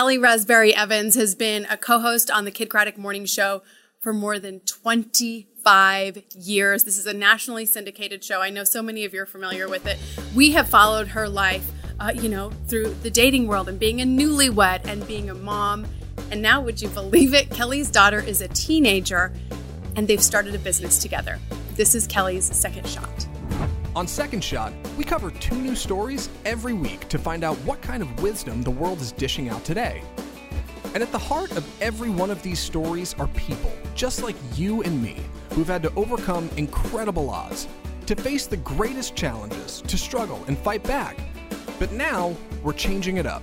Kellie Rasberry Evans has been a co-host on the Kidd Kraddick Morning Show for more than 25 years. This is a nationally syndicated show. I know so many of you are familiar with it. We have followed her life, uh, you know, through the dating world and being a newlywed and being a mom. And now, would you believe it? Kellie's daughter is a teenager and they've started a business together. This is Kellie's second shot. On Second Shot, we cover two new stories every week to find out what kind of wisdom the world is dishing out today. And at the heart of every one of these stories are people, just like you and me, who've had to overcome incredible odds, to face the greatest challenges, to struggle and fight back. But now, we're changing it up.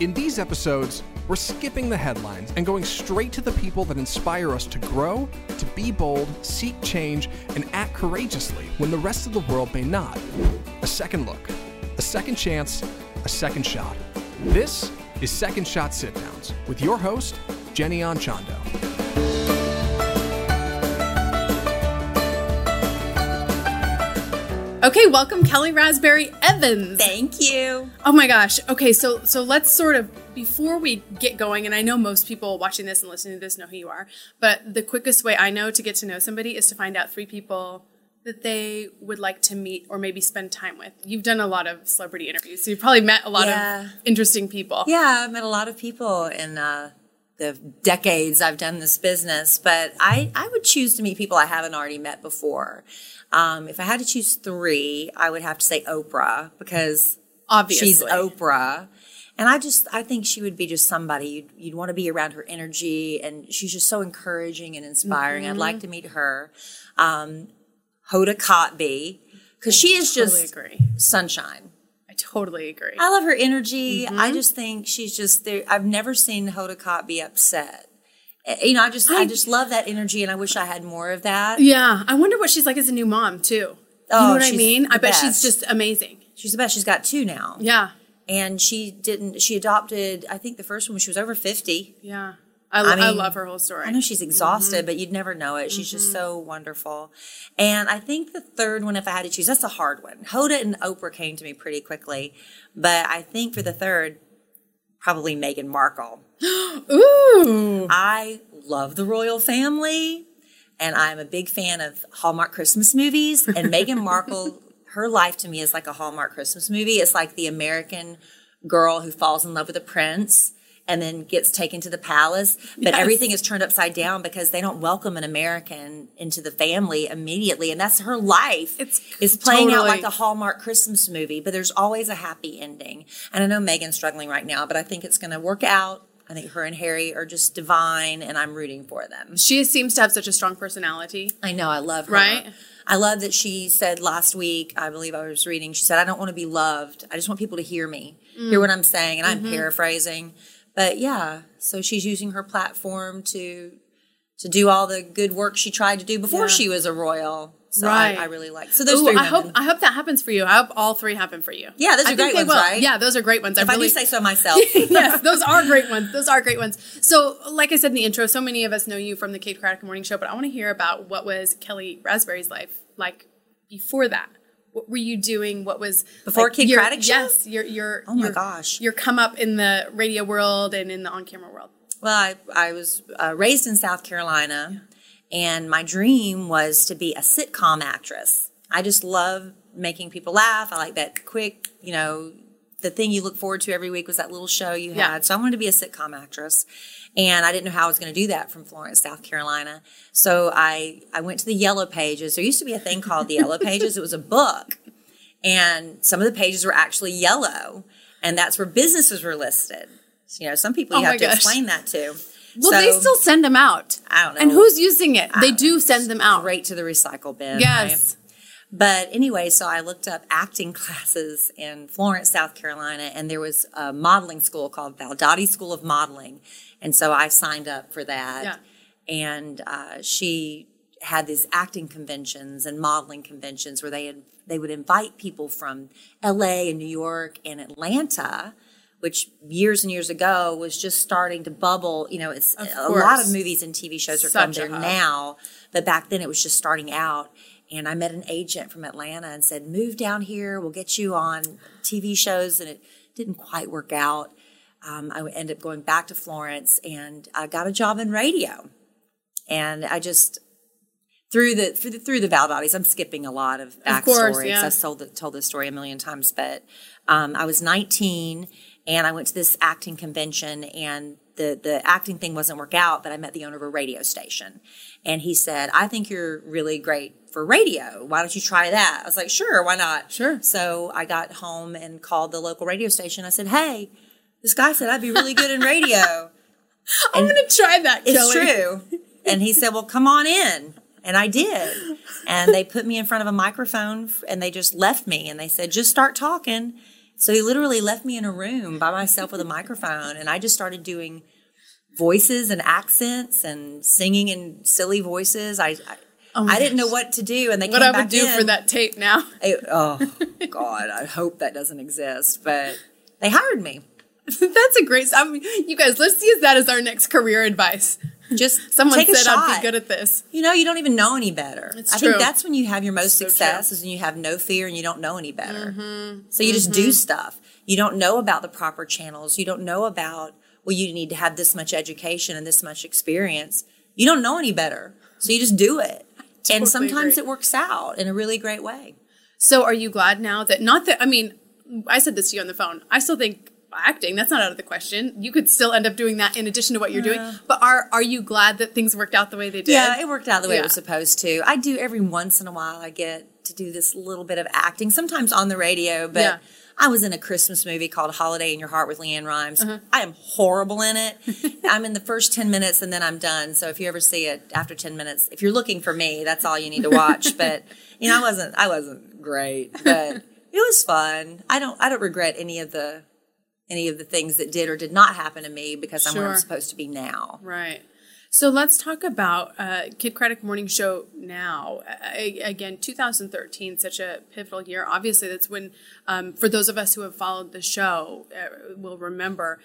In these episodes, we're skipping the headlines and going straight to the people that inspire us to grow, to be bold, seek change, and act courageously when the rest of the world may not. A second look, a second chance, a second shot. This is Second Shot Sit Downs with your host, Jenny Anchondo. Okay, welcome Kellie Rasberry Evans. Thank you. Oh my gosh. Okay, so so let's sort of before we get going, and I know most people watching this and listening to this know who you are, but the quickest way I know to get to know somebody is to find out three people that they would like to meet or maybe spend time with. You've done a lot of celebrity interviews, so you've probably met a lot Yeah. of interesting people. Yeah, I've met a lot of people in uh, the decades I've done this business, but I, I would choose to meet people I haven't already met before. Um, if I had to choose three, I would have to say Oprah because Obviously. she's Oprah. And I just, I think she would be just somebody you'd, you'd want to be around her energy, and she's just so encouraging and inspiring. I'd like to meet her. Um, Hoda Kotb, because she is totally just agree. sunshine. I totally agree. I love her energy. I just think she's just there. I've never seen Hoda Kotb be upset. Eh, You know, I just I, just love that energy, and I wish I had more of that. yeah, I wonder what she's like as a new mom too. you Oh, know what I mean? I bet she's just amazing. She's the best. She's got two now, Yeah, and she didn't. She adopted. I think the first one when she was over fifty. yeah. I, I, mean, love her whole story. I know she's mm-hmm. exhausted, but you'd never know it. She's just mm-hmm. so wonderful. And I think the third one, if I had to choose, that's a hard one. Hoda and Oprah came to me pretty quickly, but I think for the third, probably Meghan Markle. Ooh, I love the royal family and I'm a big fan of Hallmark Christmas movies. And Meghan Markle, her life to me is like a Hallmark Christmas movie. It's like the American girl who falls in love with a prince and then gets taken to the palace. But Yes. everything is turned upside down because they don't welcome an American into the family immediately. And that's her life. It's is playing out like a Hallmark Christmas movie, but there's always a happy ending. And I know Meghan's struggling right now, but I think it's going to work out. I think her and Harry are just divine, and I'm rooting for them. she seems to have such a strong personality. I know, I love her. Right? I love that she said last week, I believe I was reading, she said, I don't want to be loved. I just want people to hear me, Mm. hear what I'm saying. And I'm Mm-hmm. paraphrasing. But yeah, so she's using her platform to to do all the good work she tried to do before Yeah. she was a royal. So Right. I, I really like. So those Ooh, three I hope I hope that happens for you. I hope all three happen for you. Yeah, those are think great ones, will. right? Yeah, those are great ones. if I I do say so myself. yes, those are great ones. Those are great ones. So, like I said in the intro, so many of us know you from the Kidd Kraddick Morning Show, but I want to hear about what was Kellie Rasberry's life like before that. What were you doing? What was Before like, Kate your- Craddock show? Yes, your your Oh my your- gosh. your come up in the radio world and in the on camera world. Well, I, I was uh, raised in South Carolina, and my dream was to be a sitcom actress. I just love making people laugh. I like that quick, you know, the thing you look forward to every week was that little show you had. Yeah. So I wanted to be a sitcom actress. And I didn't know how I was going to do that from Florence, South Carolina. So I, I went to the Yellow Pages. There used to be a thing called the Yellow Pages. It was a book. And some of the pages were actually yellow. And that's where businesses were listed. So, you know, some people Oh you my have to gosh. explain that to. Well, they still send them out. I don't know. And who's using it? They don't do send them out. Right to the recycle bin. Yes. right? But anyway, so I looked up acting classes in Florence, South Carolina, and there was a modeling school called Valdotti School of Modeling. And so I signed up for that. Yeah. And uh, she had these acting conventions and modeling conventions where they had, they would invite people from LA and New York and Atlanta, which years and years ago was just starting to bubble. You know, it's a lot of movies and TV shows are Such from there now, but back then it was just starting out. And I met an agent from Atlanta and said, "Move down here. We'll get you on TV shows." And it didn't quite work out. um, I ended up going back to Florence and I got a job in radio. And I just through the through the through the Valdottes, I'm skipping a lot of backstory Of course, because yeah. I've told the, told this story a million times. But um, I was 19 and I went to this acting convention and the the acting thing wasn't work out. But I met the owner of a radio station, and he said, "I think you're really great for radio. Why don't you try that?" I was like, "Sure, why not?" Sure. So I got home and called the local radio station. I said, "Hey, this guy said I'd be really good in radio." I'm going to try that, It's Kellie. true. And he said, Well, come on in. And I did. And they put me in front of a microphone and they just left me and they said, Just start talking. So he literally left me in a room by myself with a microphone. And I just started doing voices and accents and singing in silly voices. I, I, Oh I didn't know what to do. And they What I would do for that tape now. It- oh, God. I hope that doesn't exist. But they hired me. That's a great. I mean, you guys, let's use that as our next career advice. Just Someone said I'd be good at this. You know, you don't even know any better. It's I true. think that's when you have your most So success true. is when you have no fear and you don't know any better. Mm-hmm. So you just do stuff. You don't know about the proper channels. You don't know about well, you need to have this much education and this much experience. You don't know any better, so you just do it. Totally and sometimes agree. it works out in a really great way. So, are you glad now that not that I mean, I said this to you on the phone. I still think acting that's not out of the question. You could still end up doing that in addition to what you're doing. But are are you glad that things worked out the way they did? Yeah, it worked out the way Yeah. it was supposed to. I do every once in a while. I get to do this little bit of acting, sometimes on the radio. But Yeah. I was in a Christmas movie called "Holiday in Your Heart" with LeAnn Rimes. Uh-huh. I am horrible in it. I'm in the first ten minutes and then I'm done. So if you ever see it after ten minutes, if you're looking for me, that's all you need to watch. but you know, I wasn't. I wasn't great, but it was fun. I don't. I don't regret any of the any of the things that did or did not happen to me because I'm where I'm supposed to be now. Right. So let's talk about uh, Kidd Kraddick Morning Show now. A- again, 2013, such a pivotal year. Obviously, that's when, um, for those of us who have followed the show, uh, will remember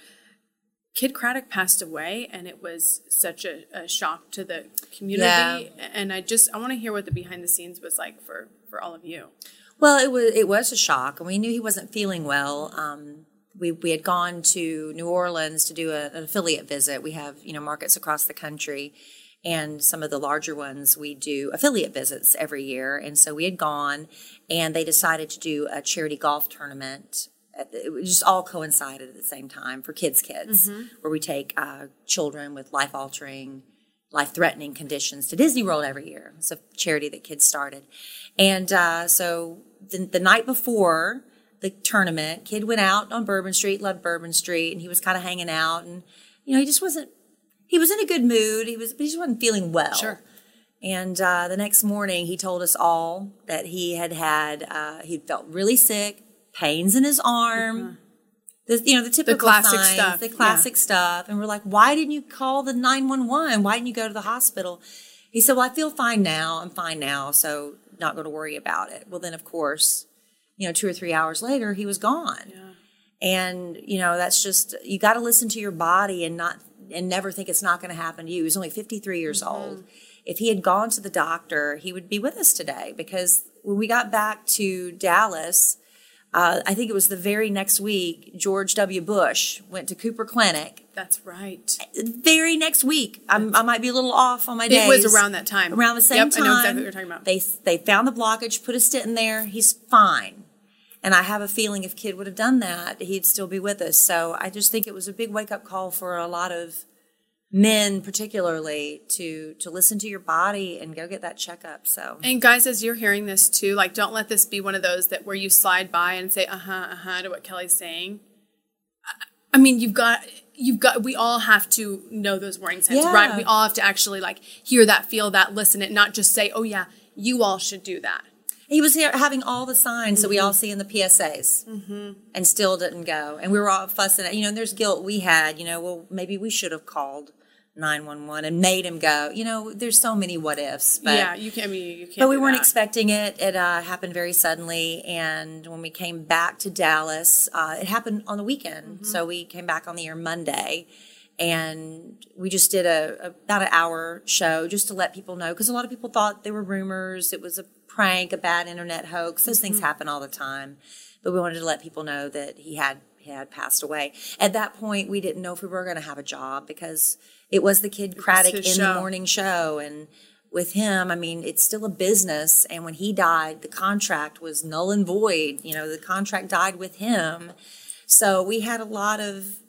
Kidd Kraddick passed away, and it was such a, a shock to the community. And I just I want to hear what the behind the scenes was like for for all of you. Well, it was it was a shock, and we knew he wasn't feeling well. Um, we we had gone to New Orleans to do a, an affiliate visit. We have you know markets across the country, and some of the larger ones we do affiliate visits every year. And so we had gone, and they decided to do a charity golf tournament. It just all coincided at the same time for kids, kids, where we take uh, children with life altering life threatening conditions to Disney World every year. It's a charity that kids started. And uh, so the, the night before the tournament, Kidd went out on Bourbon Street, loved Bourbon Street, and he was kind of hanging out. And, you know, he just wasn't, he was in a good mood. He was, but he just wasn't feeling well. Sure. And uh, the next morning, he told us all that he had had, uh, he felt really sick, pains in his arm. The, you know the typical classic signs, stuff, the yeah. classic stuff, and we're like, "Why didn't you call the nine one one? Why didn't you go to the hospital?" He said, "Well, I feel fine now. I'm fine now, so not going to worry about it." Well, then of course, you know, two or three hours later, he was gone, and you know that's just you got to listen to your body and not and never think it's not going to happen to you. He was only 53 years old. If he had gone to the doctor, he would be with us today because when we got back to Dallas, uh, I think it was the very next week, George W. Bush went to Cooper Clinic. That's right. Very next week, I'm, I might be a little off on my days. It was around that time. Around the same Yep, time. I know exactly what you're talking about. They they found the blockage, put a stent in there. He's fine. And I have a feeling if Kidd would have done that, he'd still be with us. So I just think it was a big wake up call for a lot of men, particularly, to to listen to your body and go get that checkup. So And guys, as you're hearing this too, like don't let this be one of those that where you slide by and say uh huh uh huh to what Kellie's saying. I- I mean, you've got you've got we all have to know those warning signs, Yeah. right? We all have to actually like hear that, feel that, listen it, not just say, oh yeah, you all should do that. He was here having all the signs that we Mm-hmm. all see in the PSAs, and still didn't go. And we were all fussing. at You know, and there's guilt we had. You know, well, maybe we should have called nine one one and made him go. You know, there's so many what ifs. But yeah, you can't. I mean, you can't. but we weren't that. expecting it. It uh, happened very suddenly, and when we came back to Dallas, uh, it happened on the weekend. Mm-hmm. So we came back on the air Monday, and we just did a, a about an hour show just to let people know because a lot of people thought there were rumors, it was a prank, a bad internet hoax. Those things Mm-hmm. happen all the time, but we wanted to let people know that he had had passed away. At that point, we didn't know if we were going to have a job because it was the Kidd Kraddick in show. the morning show. And with him, I mean, it's still a business. And when he died, the contract was null and void. You know, the contract died with him. So we had a lot of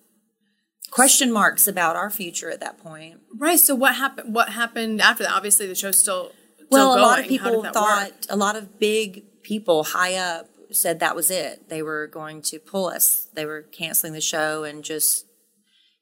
question marks about our future at that point. Right. So what happened? What happened after that? Obviously, the show's still. Well, a lot of going. How did people thought, work? a lot of big people high up said that was it. They were going to pull us. They were canceling the show and just,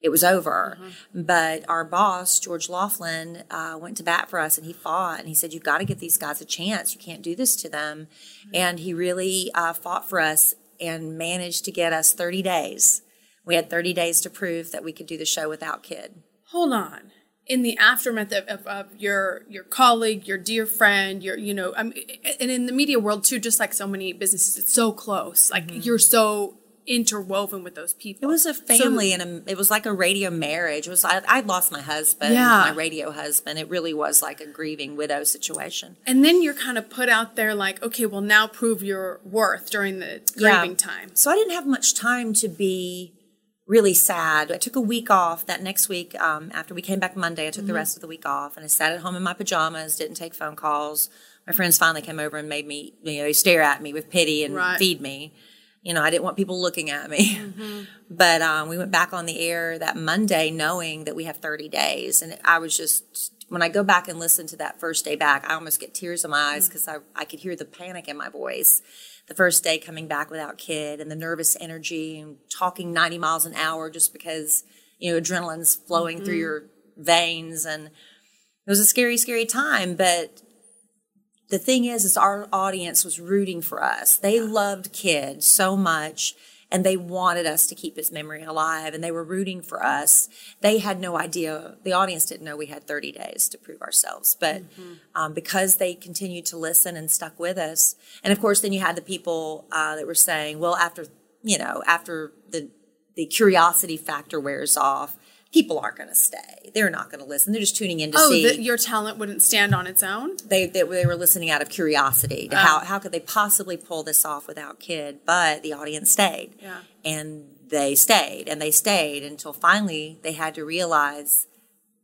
it was over. Mm-hmm. But our boss, George Laughlin, uh, went to bat for us and he fought and he said, You've got to give these guys a chance. You can't do this to them. Mm-hmm. And he really uh, fought for us and managed to get us 30 days. We had 30 days to prove that we could do the show without Kidd. Hold on. In the aftermath of, of, of your your colleague, your dear friend, your you know, I and in the media world too, just like so many businesses, it's so close. Like you're so interwoven with those people. Mm-hmm. It was a family and a, it was like a radio marriage. It was I, I'd lost my husband, Yeah. my radio husband. It really was like a grieving widow situation. And then you're kind of put out there like, okay, well now prove your worth during the grieving time. So I didn't have much time to be really sad. I took a week off. That next week, um, after we came back Monday, I took Mm-hmm. the rest of the week off and I sat at home in my pajamas, didn't take phone calls. My friends finally came over and made me, you know, they stare at me with pity and Right. feed me. You know, I didn't want people looking at me. But um, we went back on the air that Monday knowing that we have 30 days. And I was just, when I go back and listen to that first day back, I almost get tears in my eyes because I, I could hear the panic in my voice. The first day coming back without Kidd and the nervous energy and talking 90 miles an hour just because, you know, adrenaline's flowing through mm-hmm. your veins. And it was a scary, scary time. But the thing is, is our audience was rooting for us. They loved Kid so much and they wanted us to keep his memory alive and they were rooting for us. They had no idea, the audience didn't know we had 30 days to prove ourselves. But um, because they continued to listen and stuck with us, and of course, then you had the people uh, that were saying, well, after, you know, after the, the curiosity factor wears off, people aren't going to stay. They're not going to listen. They're just tuning in to Oh, see that your talent wouldn't stand on its own? they, they they were listening out of curiosity to how oh. how could they possibly pull this off without Kidd but the audience stayed Yeah. and they stayed and they stayed until finally they had to realize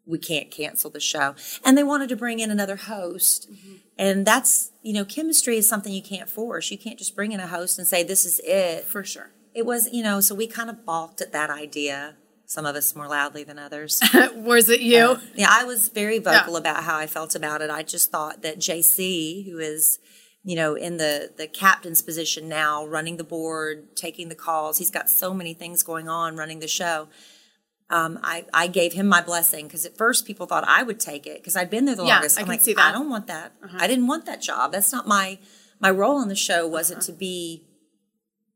we can't cancel the show and they wanted to bring in another host mm-hmm. and that's you know chemistry is something you can't force you can't just bring in a host and say this is it For sure. it was you know so we kind of balked at that idea some of us more loudly than others Was it you? yeah, I was very vocal Yeah. about how I felt about it. I just thought that J-Si, who is, you know, in the the captain's position now, running the board, taking the calls, he's got so many things going on running the show. Um, I, I gave him my blessing because at first people thought I would take it because I'd been there the Yeah, longest. I I'm can like, see that. Uh-huh. I don't want that. I didn't want that job. That's not my my role on the show. Wasn't to be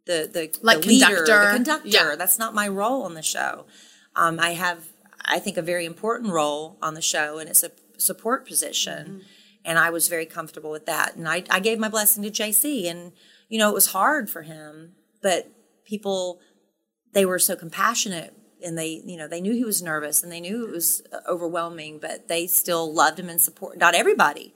the the. Like the leader, conductor. the conductor. Yeah. That's not my role on the show. Um, I have, I think, a very important role on the show, and it's a support position. Mm-hmm. And I was very comfortable with that. And I, I gave my blessing to J-Si, and you know, it was hard for him, but people, they were so compassionate. And they, you know, they knew he was nervous and they knew it was uh, overwhelming, but they still loved him and support. Not everybody,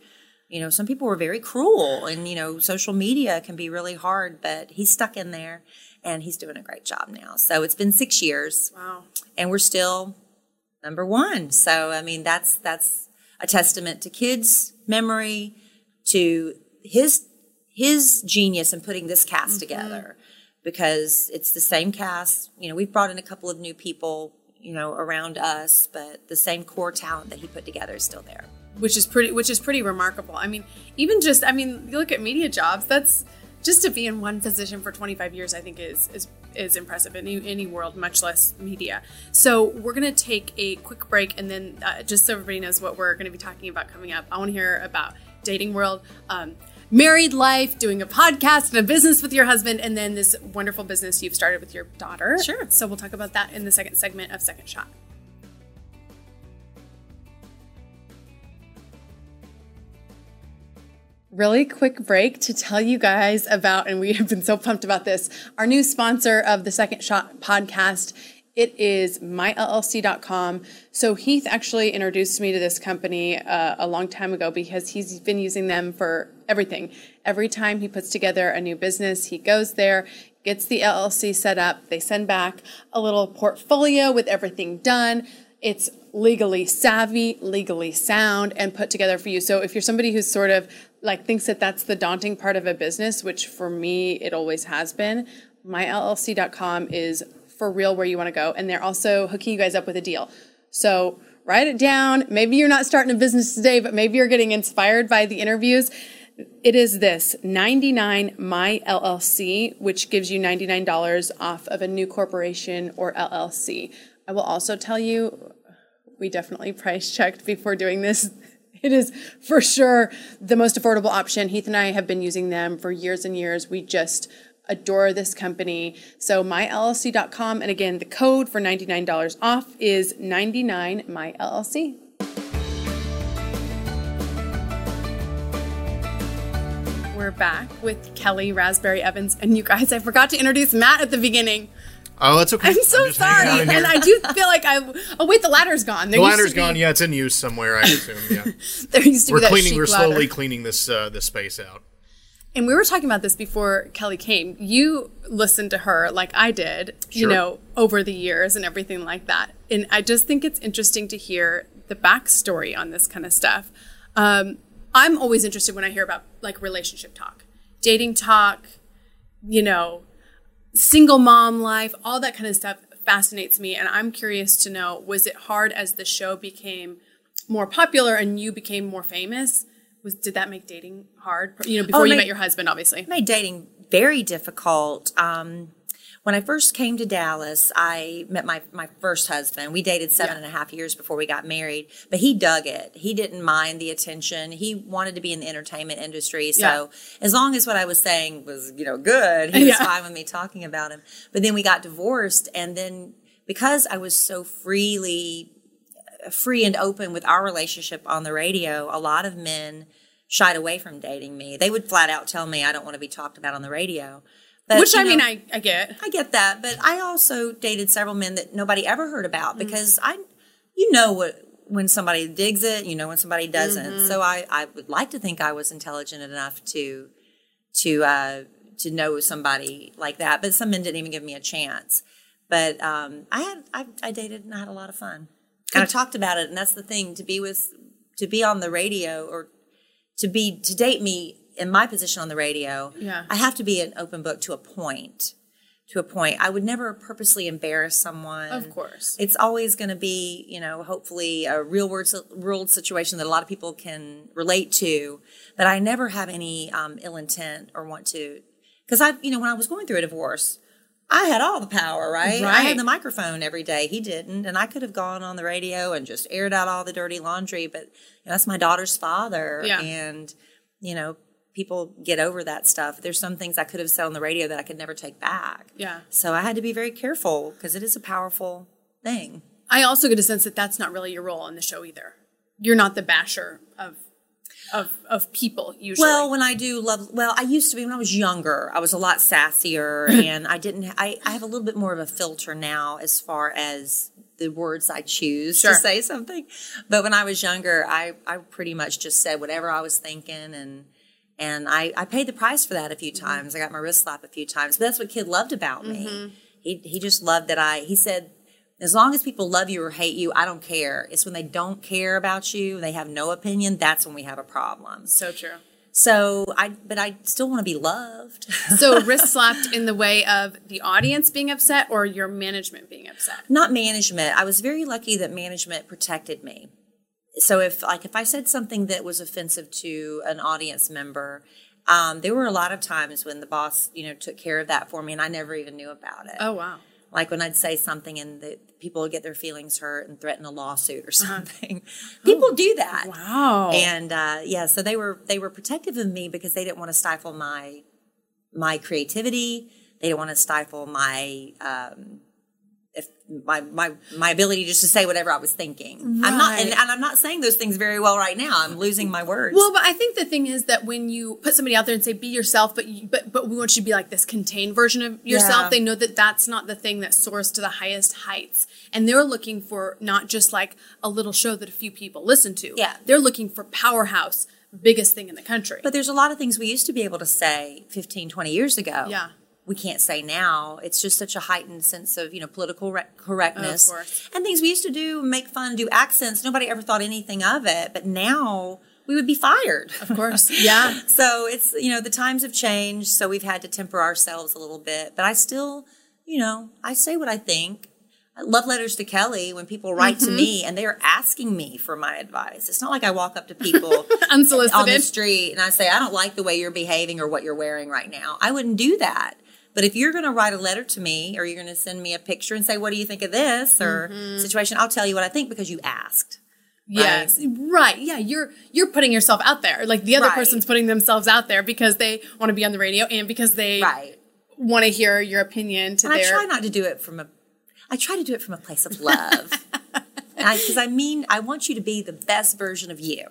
you know, some people were very cruel, and you know, social media can be really hard. But he's stuck in there, and he's doing a great job now. So it's been six years, Wow. and we're still number one. So I mean, that's that's a testament to Kidd's memory, to his his genius in putting this cast mm-hmm. together, because it's the same cast. You know, we've brought in a couple of new people, you know, around us, but the same core talent that he put together is still there. Which is pretty which is pretty remarkable. I mean, even just I mean, you look at media jobs, that's just to be in one position for 25 years I think is is is impressive in any, any world, much less media. So, we're going to take a quick break and then uh, just so everybody knows what we're going to be talking about coming up. I want to hear about dating world, um, married life, doing a podcast and a business with your husband, and then this wonderful business you've started with your daughter. Sure. So, we'll talk about that in the second segment of Second Shot. Really quick break to tell you guys about, and we have been so pumped about this, our new sponsor of the Second Shot podcast It is myllc.com. So Heath actually introduced me to this company uh, a long time ago because he's been using them for everything. Every time he puts together a new business, he goes there, gets the LLC set up. They send back a little portfolio with everything done. It's legally savvy, legally sound, and put together for you. So if you're somebody who's sort of like thinks that that's the daunting part of a business, which for me it always has been, myllc.com is for real where you want to go. And they're also hooking you guys up with a deal. So write it down. Maybe you're not starting a business today, but maybe you're getting inspired by the interviews. It is this 99 My LLC, which gives you $99 off of a new corporation or LLC. I will also tell you, we definitely price checked before doing this. It is for sure the most affordable option. Heath and I have been using them for years and years. We just adore this company. So myllc.com. And again, the code for $99 off is 99myllc. We're back with Kellie Rasberry Evans. And you guys, I forgot to introduce Matt at the beginning. Oh, that's okay. I'm so sorry. And I do feel like I. Oh, wait, the ladder's gone. There the ladder's be, gone. Yeah, it's in use somewhere, I assume. Yeah. there used to we're be cleaning, We're slowly ladder. cleaning this, uh, this space out. And we were talking about this before Kellie came. You listened to her like I did, sure. you know, over the years and everything like that. And I just think it's interesting to hear the backstory on this kind of stuff. Um, I'm always interested when I hear about like relationship talk, dating talk, you know, single mom life, all that kind of stuff fascinates me. And I'm curious to know was it hard as the show became more popular and you became more famous? was did that make dating hard? You know, before oh, you met your husband, obviously. Made dating very difficult. Um, when I first came to Dallas, I met my, my first husband. We dated seven yeah. and a half years before we got married, but he dug it. He didn't mind the attention. He wanted to be in the entertainment industry. So yeah. as long as what I was saying was, you know, good, he was fine with me talking about him. But then we got divorced and then because I was so freely free and open with our relationship on the radio, a lot of men shied away from dating me. They would flat out tell me I don't want to be talked about on the radio. But, Which I know, mean, I, I get. I get that. But I also dated several men that nobody ever heard about mm-hmm. because I, you know what, when somebody digs it, you know when somebody doesn't. Mm-hmm. So I, I would like to think I was intelligent enough to, to, uh, to know somebody like that. But some men didn't even give me a chance. But um, I had, I, I dated and I had a lot of fun. And I talked about it, and that's the thing to be with, to be on the radio or to be to date me in my position on the radio, yeah. I have to be an open book to a point. To a point, I would never purposely embarrass someone. Of course, it's always going to be, you know, hopefully a real world world situation that a lot of people can relate to. But I never have any um, ill intent or want to, because I, you know, when I was going through a divorce, I had all the power, right? right? I had the microphone every day. He didn't. And I could have gone on the radio and just aired out all the dirty laundry, but you know, that's my daughter's father. Yeah. And, you know, people get over that stuff. There's some things I could have said on the radio that I could never take back. Yeah. So I had to be very careful because it is a powerful thing. I also get a sense that that's not really your role on the show either. You're not the basher of of of people usually. Well, when I do love, well, I used to be when I was younger. I was a lot sassier, and I didn't. I I have a little bit more of a filter now as far as the words I choose sure. to say something. But when I was younger, I I pretty much just said whatever I was thinking and. And I, I paid the price for that a few mm-hmm. times. I got my wrist slapped a few times. But that's what Kidd loved about me. Mm-hmm. He, he just loved that I, he said, as long as people love you or hate you, I don't care. It's when they don't care about you, they have no opinion, that's when we have a problem. So true. So I, but I still want to be loved. so wrist slapped in the way of the audience being upset or your management being upset? Not management. I was very lucky that management protected me. So if like if I said something that was offensive to an audience member, um, there were a lot of times when the boss, you know, took care of that for me, and I never even knew about it. Oh wow! Like when I'd say something and the people would get their feelings hurt and threaten a lawsuit or uh-huh. something. Uh-huh. People oh, do that. Wow. And uh, yeah, so they were they were protective of me because they didn't want to stifle my my creativity. They didn't want to stifle my um, my my my ability just to say whatever I was thinking. I'm not, and, and I'm not saying those things very well right now. I'm losing my words. Well, but I think the thing is that when you put somebody out there and say be yourself, but you, but but we want you to be like this contained version of yourself, Yeah. they know that that's not the thing that soars to the highest heights, and they're looking for not just like a little show that a few people listen to. Yeah. they're looking for powerhouse, biggest thing in the country. But there's a lot of things we used to be able to say 15, 20 years ago. Yeah. We can't say now. It's just such a heightened sense of, you know, political re- correctness. Of course. And things we used to do, make fun, do accents. Nobody ever thought anything of it. But now we would be fired. of course, yeah. So it's, you know, the times have changed. So we've had to temper ourselves a little bit. But I still, you know, I say what I think. I love letters to Kellie when people write Mm-hmm. to me and they're asking me for my advice. It's not like I walk up to people Unsolicited. on the street and I say, I don't like the way you're behaving or what you're wearing right now. I wouldn't do that. But if you're going to write a letter to me or you're going to send me a picture and say, what do you think of this or Mm-hmm. situation, I'll tell you what I think because you asked. Yes, right. Yeah, you're you're putting yourself out there. Like the other Right. person's putting themselves out there because they want to be on the radio and because they Right. want to hear your opinion to And I try not to do it from a, I try to do it from a place of love. Because I, mean, I want you to be the best version of you.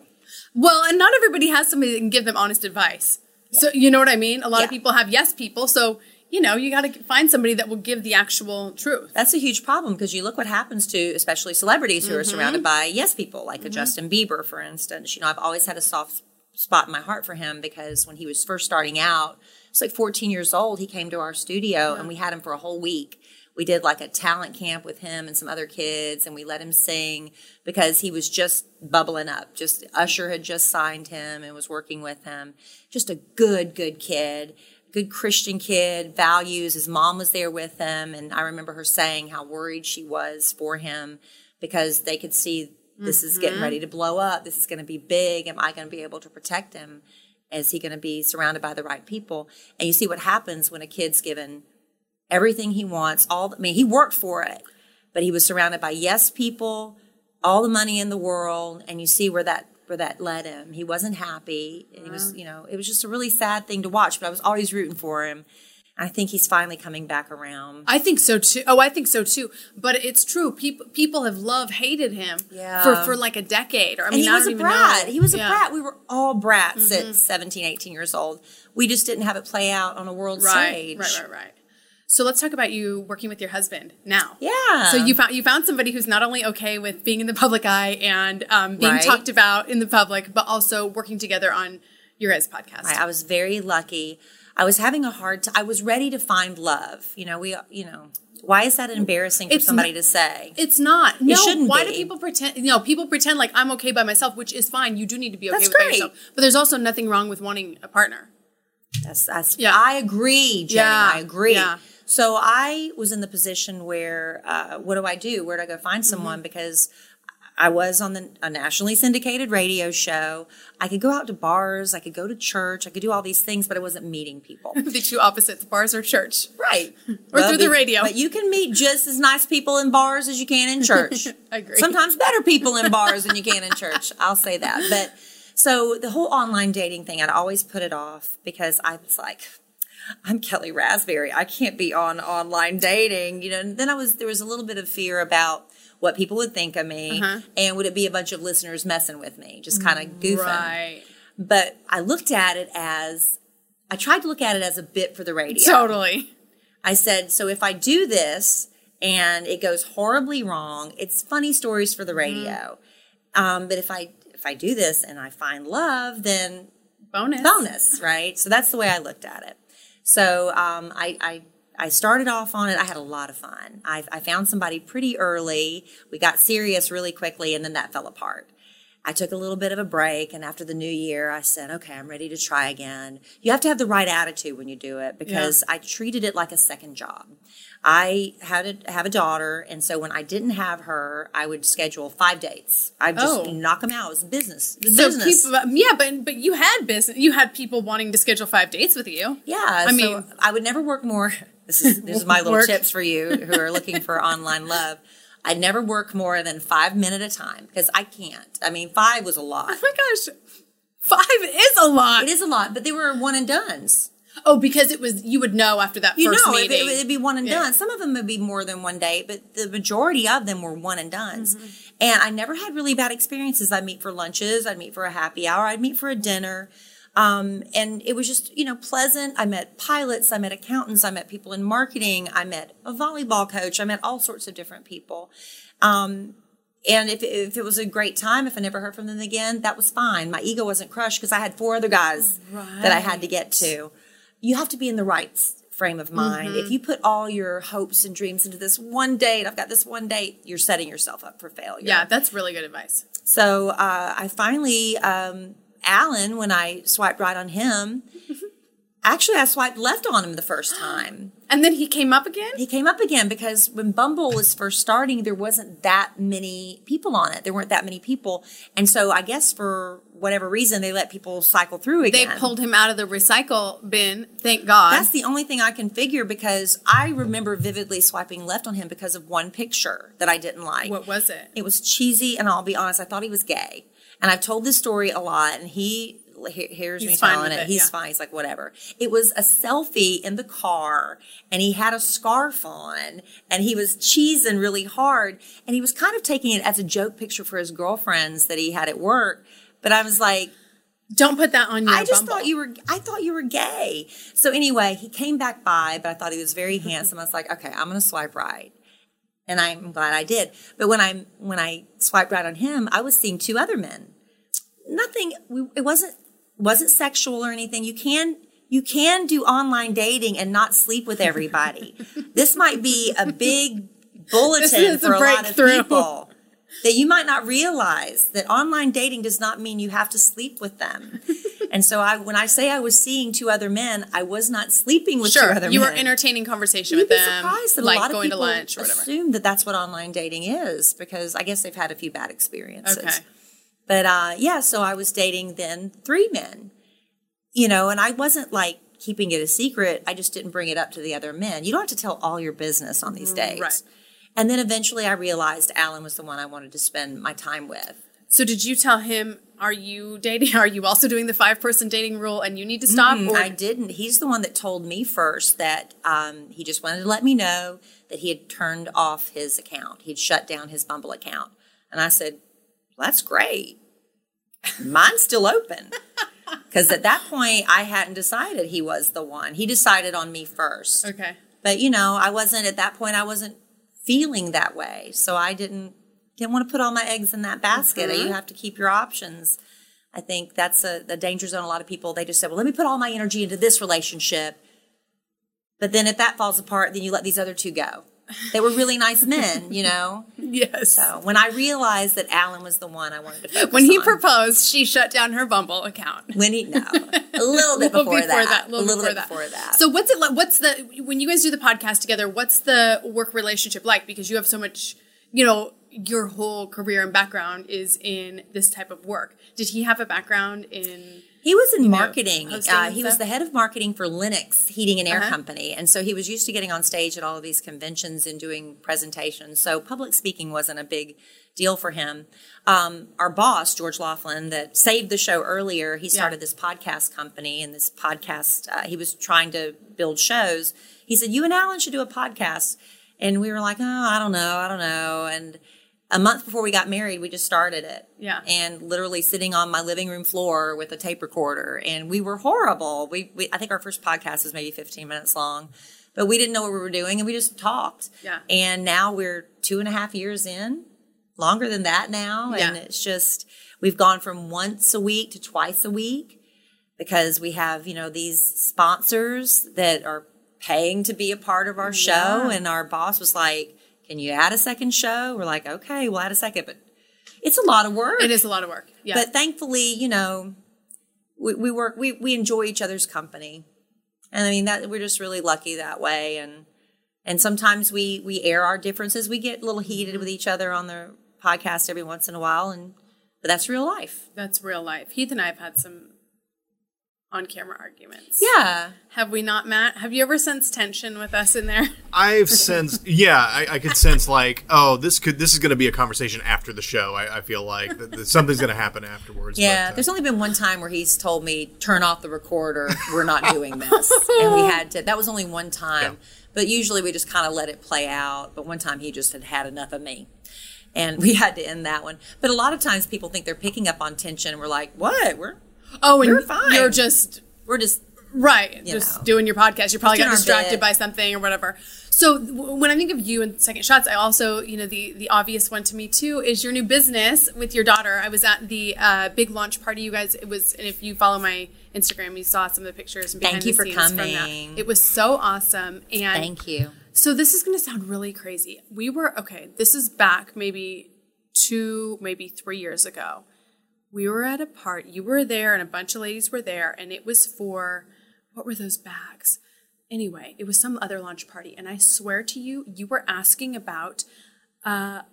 Well, and not everybody has somebody that can give them honest advice. So you know what I mean? A lot Yeah. of people have yes people, so you know, you got to find somebody that will give the actual truth. That's a huge problem because you look what happens to especially celebrities who are mm-hmm. surrounded by yes people, like a mm-hmm. Justin Bieber, for instance. You know, I've always had a soft spot in my heart for him because when he was first starting out, it's like 14 years old, he came to our studio and we had him for a whole week. We did like a talent camp with him and some other kids, and we let him sing because he was just bubbling up. Just Usher had just signed him and was working with him. Just a good, good kid good Christian kid, values. His mom was there with him. And I remember her saying how worried she was for him because they could see this is getting mm-hmm. ready to blow up. This is going to be big. Am I going to be able to protect him? Is he going to be surrounded by the right people? And you see what happens when a kid's given everything he wants. All I mean, he worked for it, but he was surrounded by yes people, all the money in the world, and you see where that that led him. He wasn't happy. He was, you know, it was just a really sad thing to watch. But I was always rooting for him. I think he's finally coming back around. I think so too. Oh, I think so too. But it's true. People people have love hated him Yeah. for for like a decade. Or I And mean, he I was a brat. He was a Yeah. Mm-hmm. brat. We were all brats at 17, 18 years old. We just didn't have it play out on a world Right, stage. right, right, right. So let's talk about you working with your husband now. Yeah. So you found you found somebody who's not only okay with being in the public eye and um, being Right. talked about in the public, but also working together on your guys' podcast. I, I was very lucky. I was having a hard time. I was ready to find love. You know, we, you know, why is that embarrassing for It's somebody to say? It's not. No. shouldn't why be. do people pretend? You know, people pretend like I'm okay by myself, which is fine. You do need to be okay That's with by great. yourself. But there's also nothing wrong with wanting a partner. That's, that's, Yeah. I agree, Jenny. Yeah. I agree. Yeah. So I was in the position where, uh, what do I do? Where do I go find Mm-hmm. someone? Because I was on the, a nationally syndicated radio show. I could go out to bars. I could go to church. I could do all these things, but I wasn't meeting people. the two opposites, bars or church. Right. Or through the radio. But you can meet just as nice people in bars as you can in church. I agree. Sometimes better people in bars than you can in church. I'll say that. But so the whole online dating thing, I'd always put it off because I was like, I'm Kellie Rasberry. I can't be on online dating. You know, and then I was there was a little bit of fear about what people would think of me Uh-huh. and would it be a bunch of listeners messing with me, just kind of goofing. Right. But I looked at it as I tried to look at it as a bit for the radio. Totally. I said, so if I do this and it goes horribly wrong, it's funny stories for the radio. Um, but if I if I do this and I find love, then Bonus. bonus, right? So that's the way I looked at it. So um, I, I I started off on it. I had a lot of fun. I, I found somebody pretty early. We got serious really quickly, and then that fell apart. I took a little bit of a break, and after the new year, I said, "Okay, I'm ready to try again." You have to have the right attitude when you do it because I treated it like a second job. I had a, have a daughter, and so when I didn't have her, I would schedule five dates. I would just Oh. knock them out. It was business. It was So business. people, yeah, but but you had business. You had people wanting to schedule five dates with you. Yeah, I I mean- I would never work more. This is this is my little Work. tips for you who are looking for online love. I'd never work more than five minutes at a time because I can't. I mean, five was a lot. Oh my gosh, five is a lot. It is a lot, but they were one and dones. Oh, because it was you would know after that You first know, meeting. it, would be one and Yeah. done. Some of them would be more than one date, but the majority of them were one and dones. Mm-hmm. And I never had really bad experiences. I'd meet for lunches, I'd meet for a happy hour, I'd meet for a dinner. Um, and it was just, you know, pleasant. I met pilots, I met accountants, I met people in marketing, I met a volleyball coach, I met all sorts of different people. Um, and if, if it was a great time, if I never heard from them again, that was fine. My ego wasn't crushed because I had four other guys that I had to get to. You have to be in the right frame of mind. Mm-hmm. If you put all your hopes and dreams into this one date, I've got this one date, you're setting yourself up for failure. yeah, that's really good advice. So uh, I finally, um, Alan, when I swiped right on him, actually I swiped left on him the first time. And then he came up again. He came up again because when Bumble was first starting, there wasn't that many people on it. There weren't that many people. And so I guess for whatever reason, they let people cycle through again. They pulled him out of the recycle bin. Thank God. That's the only thing I can figure because I remember vividly swiping left on him because of one picture that I didn't like. what was it? It was cheesy, and I'll be honest, I thought he was gay. And I've told this story a lot, and he he- hears He's me telling it. it, He's yeah. fine. He's like, whatever. It was a selfie in the car, and he had a scarf on, and he was cheesing really hard, and he was kind of taking it as a joke picture for his girlfriends that he had at work. But I was like, Don't put that on your I just Bumble. thought you were. I thought you were gay. So anyway, he came back by, but I thought he was very handsome. I was like, okay, I'm going to swipe right, and I'm glad I did. But when I when I swiped right on him, I was seeing two other men. Nothing. We, it wasn't wasn't sexual or anything. You can you can do online dating and not sleep with everybody. this might be a big bulletin is a for a lot of people that you might not realize that online dating does not mean you have to sleep with them. and so I when I say I was seeing two other men, I was not sleeping with two Sure, other you men. You were entertaining conversation You'd with them, surprised that like a lot of going to lunch or whatever. assume that that's what online dating is because I guess they've had a few bad experiences. Okay. But uh, yeah, so I was dating then three men, you know, and I wasn't like keeping it a secret. I just didn't bring it up to the other men. You don't have to tell all your business on these days. Right. And then eventually I realized Alan was the one I wanted to spend my time with. So did you tell him? Are you dating? Are you also doing the five person dating rule and you need to stop? Mm, or I didn't. He's the one that told me first that um, he just wanted to let me know that he had turned off his account. He'd shut down his Bumble account. And I said, well, that's great. Mine's still open. Because at that point, I hadn't decided he was the one. He decided on me first. okay. But, you know, I wasn't, at that point, I wasn't feeling that way. So I didn't, didn't want to put all my eggs in that basket. Mm-hmm. You have to keep your options. I think that's a, the danger zone. A lot of people, they just say, well, let me put all my energy into this relationship. But then if that falls apart, then you let these other two go. They were really nice men, you know? Yes. So when I realized that Alan was the one I wanted to when he on. proposed, she shut down her Bumble account. when he, no, a little bit Little before, that. a little, little before bit that. before that. So what's it like? What's the when you guys do the podcast together? What's the work relationship like? Because you have so much, you know, your whole career and background is in this type of work. Did he have a background in? He was in marketing. hosting Uh, he was the head of marketing for Lennox Heating and Air Uh-huh. Company, and so he was used to getting on stage at all of these conventions and doing presentations. So public speaking wasn't a big deal for him. Um, our boss, George Laughlin, that saved the show earlier, he started this podcast company, and this podcast uh, he was trying to build shows. He said, "You and Alan should do a podcast," and we were like, "Oh, I don't know, I don't know," and. A month before we got married, we just started it. Yeah. and literally sitting on my living room floor with a tape recorder. And we were horrible. We, we i think our first podcast was maybe 15 minutes long. But we didn't know what we were doing and we just talked. Yeah. and now we're two and a half years in longer than that now. And Yeah. it's just we've gone from once a week to twice a week because we have you know these sponsors that are paying to be a part of our show. And our boss was like can you add a second show we're like okay we'll add a second but it's a lot of work It is a lot of work. Yeah. but thankfully, you know, we, we work, we, we enjoy each other's company. And I mean that we're just really lucky that way. And, and sometimes we, we air our differences. We get a little heated mm-hmm. with each other on the podcast every once in a while. And, but that's real life. That's real life. Heath and I have had some on camera arguments. Yeah. Have we not, Matt? Have you ever sensed tension with us in there? I've sensed, yeah, I, I could sense like, oh, this could, this is going to be a conversation after the show. I, I feel like that, that something's going to happen afterwards. Yeah, but, uh, there's only been one time where he's told me, turn off the recorder, we're not doing this. and we had to, that was only one time. Yeah. But usually we just kind of let it play out. But one time he just had had enough of me. And we had to end that one. But a lot of times people think they're picking up on tension and we're like, what? We're, Oh, and You're fine. you're just we're just, right, just know. doing your podcast. You probably got distracted by something or whatever. So w- when I think of you in Second Shots, I also, you know, the the obvious one to me too is your new business with your daughter. I was at the uh, big launch party. You guys, it was, and if you follow my Instagram, you saw some of the pictures and behind Thank you the for scenes from that. coming. It was so awesome. And thank you. So this is going to sound really crazy. We were okay. This is back maybe two, maybe three years ago. We were at a party. You were there, and a bunch of ladies were there, and it was for what were those bags? Anyway, it was some other launch party, and I swear to you, you were asking about uh,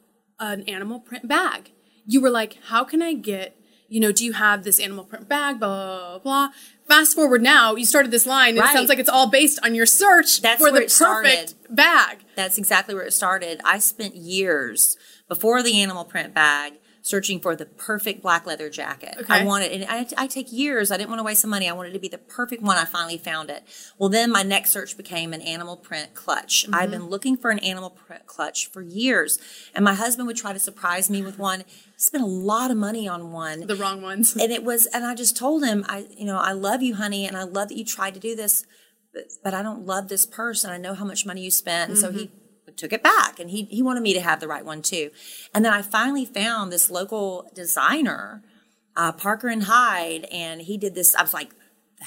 an animal print bag. You were like, "How can I get?" You know, do you have this animal print bag? Blah blah blah. Fast forward now, you started this line, and Right. it sounds like it's all based on your search That's for the perfect started. bag. That's exactly where it started. I spent years before the animal print bag searching for the perfect black leather jacket. Okay. I wanted, and I, I take years. I didn't want to waste some money. I wanted it to be the perfect one. I finally found it. Well, then my next search became an animal print clutch. I've Mm-hmm. been looking for an animal print clutch for years, and my husband would try to surprise me with one. Spent a lot of money on one The wrong ones. and it was and i just told him i you know i love you honey and i love that you tried to do this but, but i don't love this purse and i know how much money you spent and so he took it back and he, he wanted me to have the right one too and then i finally found this local designer uh, parker and hyde and he did this i was like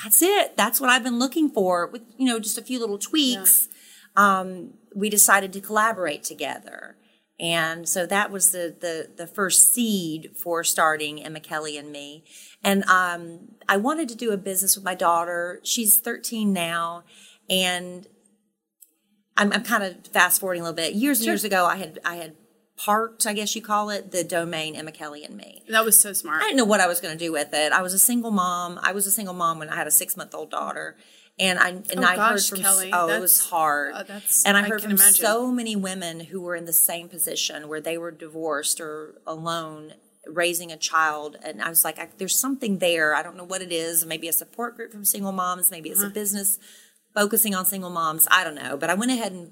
that's it that's what i've been looking for with you know just a few little tweaks um, we decided to collaborate together. And so that was the, the, the first seed for starting Emma Kelly and me. And um, I wanted to do a business with my daughter. She's 13 now. And I'm, I'm kind of fast forwarding a little bit. Years and years ago, I had, I had parked, I guess you call it, the domain Emma Kelly and me. that was so smart. I didn't know what I was going to do with it. I was a single mom. I was a single mom when I had a six month old daughter. And I and Oh, I gosh, heard from Kelly, oh it was hard. uh, that's- and I heard from imagine. so many women who were in the same position where they were divorced or alone raising a child and I was like I, there's something there. I don't know what it is. Maybe a support group from single moms, maybe Uh-huh. it's a business focusing on single moms. I don't know, but I went ahead and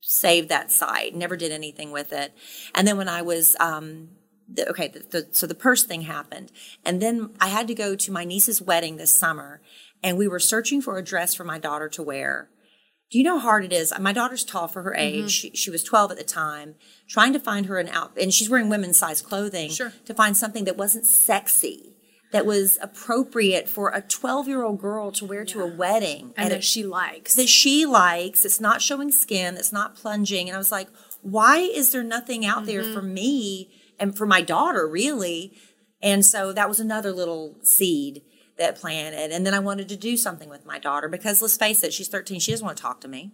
saved that site. Never did anything with it. And then when I was um, the, okay, the, the, so the purse thing happened, and then I had to go to my niece's wedding this summer, and we were searching for a dress for my daughter to wear. Do you know how hard it is? My daughter's tall for her Mm-hmm. age. She, she was 12 at the time. Trying to find her an out, and she's wearing women's size clothing. Sure. To find something that wasn't sexy, that was appropriate for a 12 year old girl to wear to a wedding. and at a- that she likes. that she likes. It's not showing skin. It's not plunging. And I was like, why is there nothing out there mm-hmm. for me and for my daughter, really? And so that was another little seed that planted. And then I wanted to do something with my daughter because let's face it, she's 13. She doesn't want to talk to me.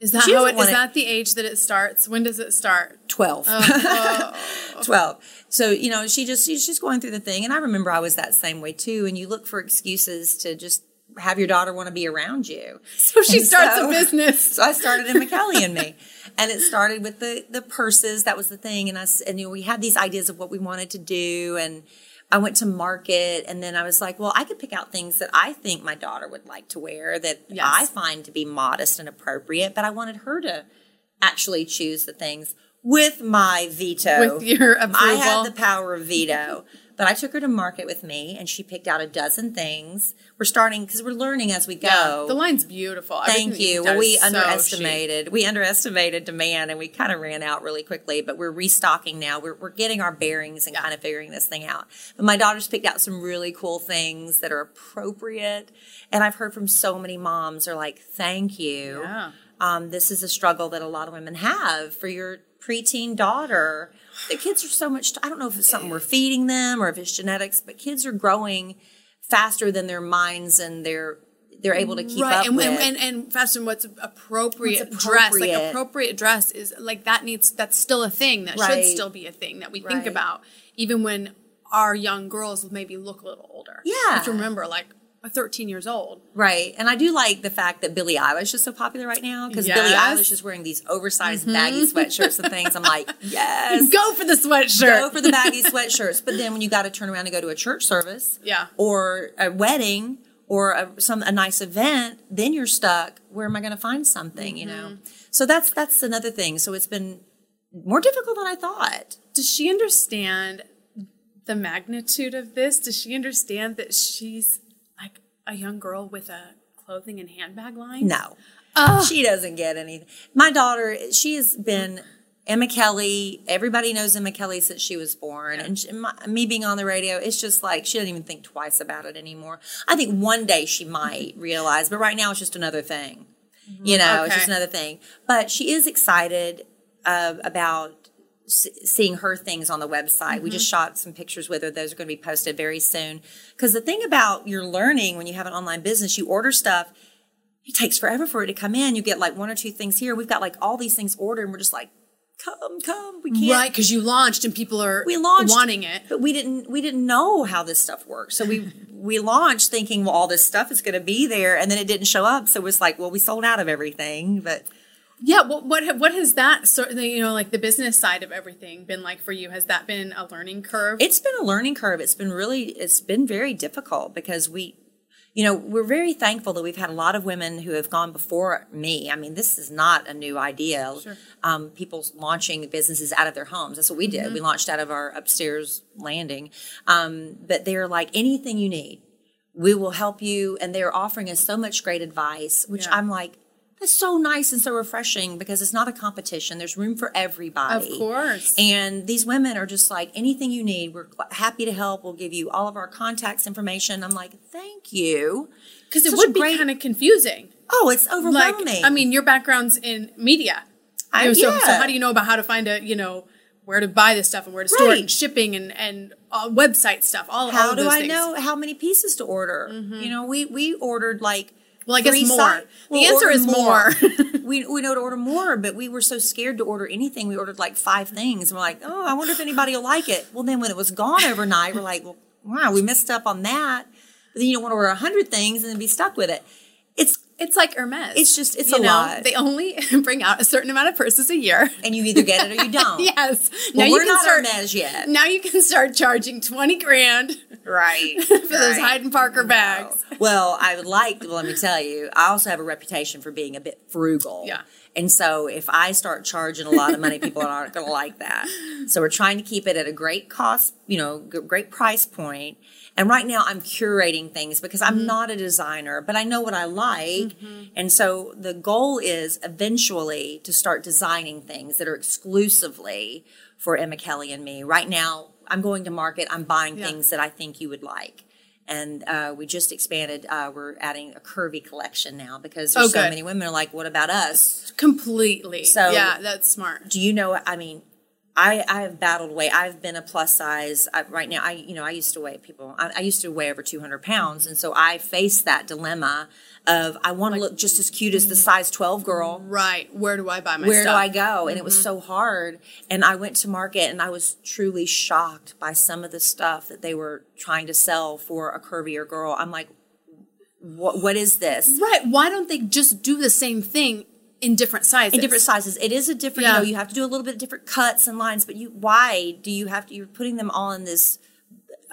Is that she how it, is it- that the age that it starts? When does it start? 12. 12. So, you know, she just, she's just going through the thing. And I remember I was that same way too. And you look for excuses to just have your daughter want to be around you. So she And starts so- a business. So I started Emma Kelly and me, and it started with the the purses. That was the thing, and I and you know we had these ideas of what we wanted to do, and I went to market, and then I was like, well, I could pick out things that I think my daughter would like to wear that Yes. I find to be modest and appropriate, but I wanted her to actually choose the things with my veto, With your approval. I had the power of veto. But I took her to market with me, and she picked out a dozen things. We're starting because we're learning as we go. Yeah, the line's beautiful. Thank Everything you. Well, we so underestimated. we underestimated demand, and we kind of ran out really quickly. But we're restocking now. We're we're getting our bearings and kind of figuring this thing out. But my daughter's picked out some really cool things that are appropriate, and I've heard from so many moms are like, "Thank you." Yeah. Um, this is a struggle that a lot of women have for your preteen daughter. The kids are so much. I don't know if it's something we're feeding them or if it's genetics, but kids are growing faster than their minds and they're they're able to keep right up and, with. and, and and fashion what's appropriate, What's dress like appropriate. appropriate dress is like that needs that's still a thing that Right. should still be a thing that we think about even when our young girls maybe look a little older Yeah. you have to remember like 13 years old. Right. And I do like the fact that Billie Eilish is just so popular right now because Billie Eilish is wearing these oversized mm-hmm. baggy sweatshirts and things. I'm like, yes. Go for the sweatshirt. Go for the baggy sweatshirts. But then when you got to turn around and go to a church service Yeah. or a wedding or a, some a nice event, then you're stuck. Where am I going to find something, you know? Mm-hmm. So that's that's another thing. So it's been more difficult than I thought. Does she understand the magnitude of this? Does she understand that she's a young girl with a clothing and handbag line? No. She doesn't get anything. My daughter, she has been Emma Kelly. Everybody knows Emma Kelly since she was born. And she, my, me being on the radio, it's just like she doesn't even think twice about it anymore. I think one day she might realize, but right now it's just another thing. You know, it's just another thing. But she is excited uh, about seeing her things on the website. We just mm-hmm. shot some pictures with her. Those are going to be posted very soon. Because the thing about your learning when you have an online business, you order stuff, it takes forever for it to come in. You get like one or two things here. We've got like all these things ordered, and we're just like, come, come. We can't. Right, because you launched and people are We launched wanting it. but we didn't. We didn't know how this stuff works. So we we launched thinking, well, all this stuff is going to be there, and then it didn't show up. So it was like, well, we sold out of everything, but. Yeah, what what what has that sort of you know like the business side of everything been like for you? Has that been a learning curve? It's been a learning curve. It's been really, it's been very difficult because we, you know, we're very thankful that we've had a lot of women who have gone before me. I mean, this is not a new idea. Um, people launching businesses out of their homes. That's what we did. We launched out of our upstairs landing. Um, but they're like anything you need, we will help you. And they're offering us so much great advice, which Yeah. I'm like, that's so nice and so refreshing because it's not a competition. There's room for everybody. Of course. And these women are just like, anything you need, we're happy to help. We'll give you all of our contacts information. I'm like, thank you. Because it would be great- kind of confusing. Oh, it's Like, overwhelming. I mean, your background's in media. I- You know, so, so how do you know about how to find a you know where to buy this stuff and where to store it and shipping and and uh, website stuff? All all how of do I things. know how many pieces to order? You know, we we ordered like. Well, I guess three more. The answer ordered is more. we we know to order more, but we were so scared to order anything. We ordered like five things. And we're like, oh, I wonder if anybody will like it. Well, then when it was gone overnight, we're like, well, wow, we messed up on that. But then you don't want to order a hundred things and then be stuck with it. It's It's like Hermes. It's just- it's you a know, lot. They only bring out a certain amount of purses a year. and you either get it or you don't. yes. Well, now we're you can not start. Hermes yet. Now you can start charging twenty grand Right. for those Hyde and Parker bags. Well, I would like, well, let me tell you, I also have a reputation for being a bit frugal. Yeah. And so if I start charging a lot of money, people aren't going to like that. So we're trying to keep it at a great cost, you know, great price point. And right now I'm curating things because I'm not a designer, but I know what I like. And so the goal is eventually to start designing things that are exclusively for Emma Kelly and me. Right now, I'm going to market, I'm buying Yeah. things that I think you would like. And uh, we just expanded. Uh, we're adding a curvy collection now because there's Oh, so many women are like, "What about us?" Completely. So- yeah, that's smart. Do you know? I mean, I I have battled weight. I've been a plus size I, right now. I you know I used to weigh people. I, I used to weigh over 200 pounds, and so I face that dilemma of I want to look just as cute as the size 12 girl. Right. Where do I buy my Where stuff? do I go? And it was mm-hmm. so hard. And I went to market and I was truly shocked by some of the stuff that they were trying to sell for a curvier girl. I'm like, what, what is this? Right. Why don't they just do the same thing in different sizes? In different sizes. It is a different, Yeah. you know, you have to do a little bit of different cuts and lines, but you, why do you have to, you're putting them all in this,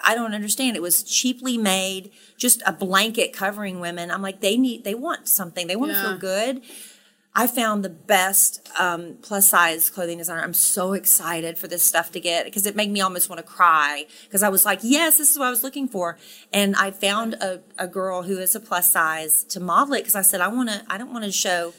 I don't understand. It was cheaply made, just a blanket covering women. I'm like, they need, they want something. They want to feel good. I found the best um, plus size clothing designer. I'm so excited for this stuff to get because it made me almost want to cry because I was like, yes, this is what I was looking for. And I found a, a girl who is a plus size to model it because I said, I want to, I don't want to show.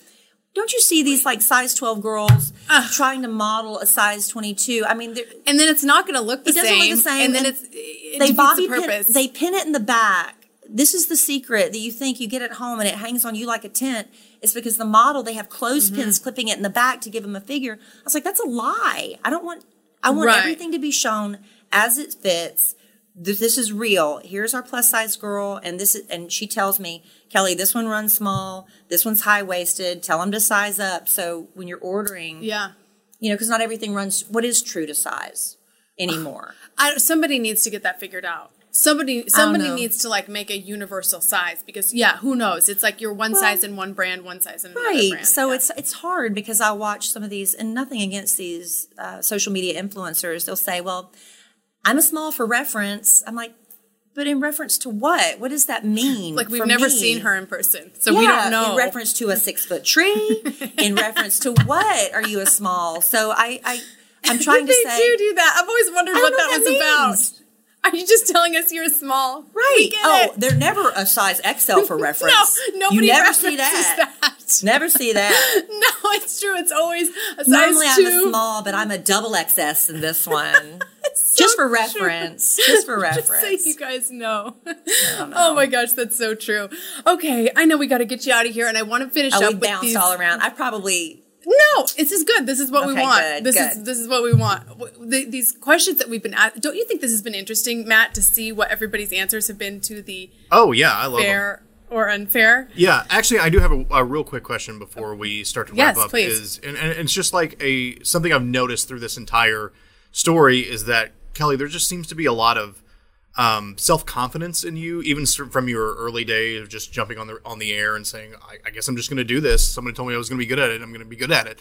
Don't you see these like size 12 girls trying to model a size 22? I mean, and then it's not going to look the It doesn't same. look the same, And then it's it they bobby the pin, they pin it in the back. This is the secret that you think you get at home and it hangs on you like a tent. It's because the model they have Mm-hmm. clipping it in the back to give them a figure. I was like, that's a lie. I don't want. I want Right. everything to be shown as it fits. This, this is real. Here's our plus size girl, and this is, and she tells me, Kellie, this one runs small. This one's high waisted. Tell them to size up. So when you're ordering, yeah. you know, because not everything runs. What is true to size anymore? I, somebody needs to get that figured out. somebody somebody needs to like make a universal size because yeah, who knows? It's like you're one size in one brand, one size in another right brand. so Yeah. it's it's hard because i watch some of these and nothing against these uh, social media influencers they'll say well i'm a small for reference i'm like but in reference to what what does that mean like we've never me? seen her in person, so yeah, we don't know. in reference to a six foot tree in reference to what are you a small so i i i'm trying to say they do do that. I've always wondered what don't that was about. Are you just telling us you're a small? Right oh it. they're never a size xl for reference No, nobody you never see that. that. never see that No, it's true. It's always a size Normally two. I'm a small, but I'm a double XS in this one. So just for true. reference. Just for reference. Just so reference. you guys know. Oh my gosh, that's so true. Okay, I know we got to get you out of here, and I want to finish Oh, up we with bounced these. all around. I probably No, this is good. This is what we want. good, this is this is what we want. The- these questions that we've been asked. Don't you think this has been interesting, Matt, to see what everybody's answers have been to the Oh yeah, I love them. fair or unfair? Yeah, actually, I do have a, a real quick question before we start to wrap Yes, up. please. Is and, and it's just like a something I've noticed through this entire story is that Kellie, there just seems to be a lot of um, self confidence in you, even from your early days of just jumping on the on the air and saying, "I, I guess I'm just going to do this." Somebody told me I was going to be good at it. I'm going to be good at it.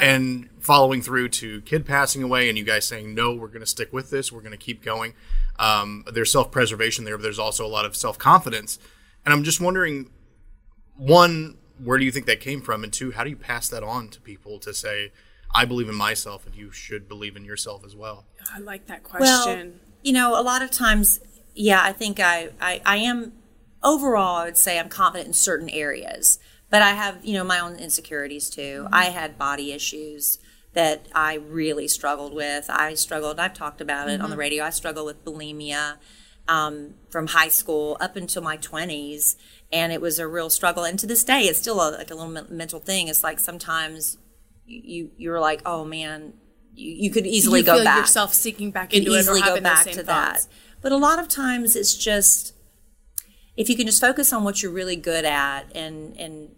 And following through to Kidd passing away, and you guys saying, "No, we're going to stick with this. We're going to keep going." Um, there's self preservation there, but there's also a lot of self confidence. And I'm just wondering, one, where do you think that came from? And two, how do you pass that on to people to say, I believe in myself and you should believe in yourself as well? I like that question. well, question. you know, a lot of times, yeah, I think I, I, I am overall. I would say I'm confident in certain areas, but I have you know my own insecurities too. I had body issues that I really struggled with. I struggled. I've talked about it on the radio. I struggled with bulimia um, from high school up until my 20s and it was a real struggle and to this day it's still a, like a little men- mental thing it's like sometimes you, you you're like oh man you, you could easily you go back yourself seeking back into it or easily go back to same that but a lot of times it's just if you can just focus on what you're really good at and and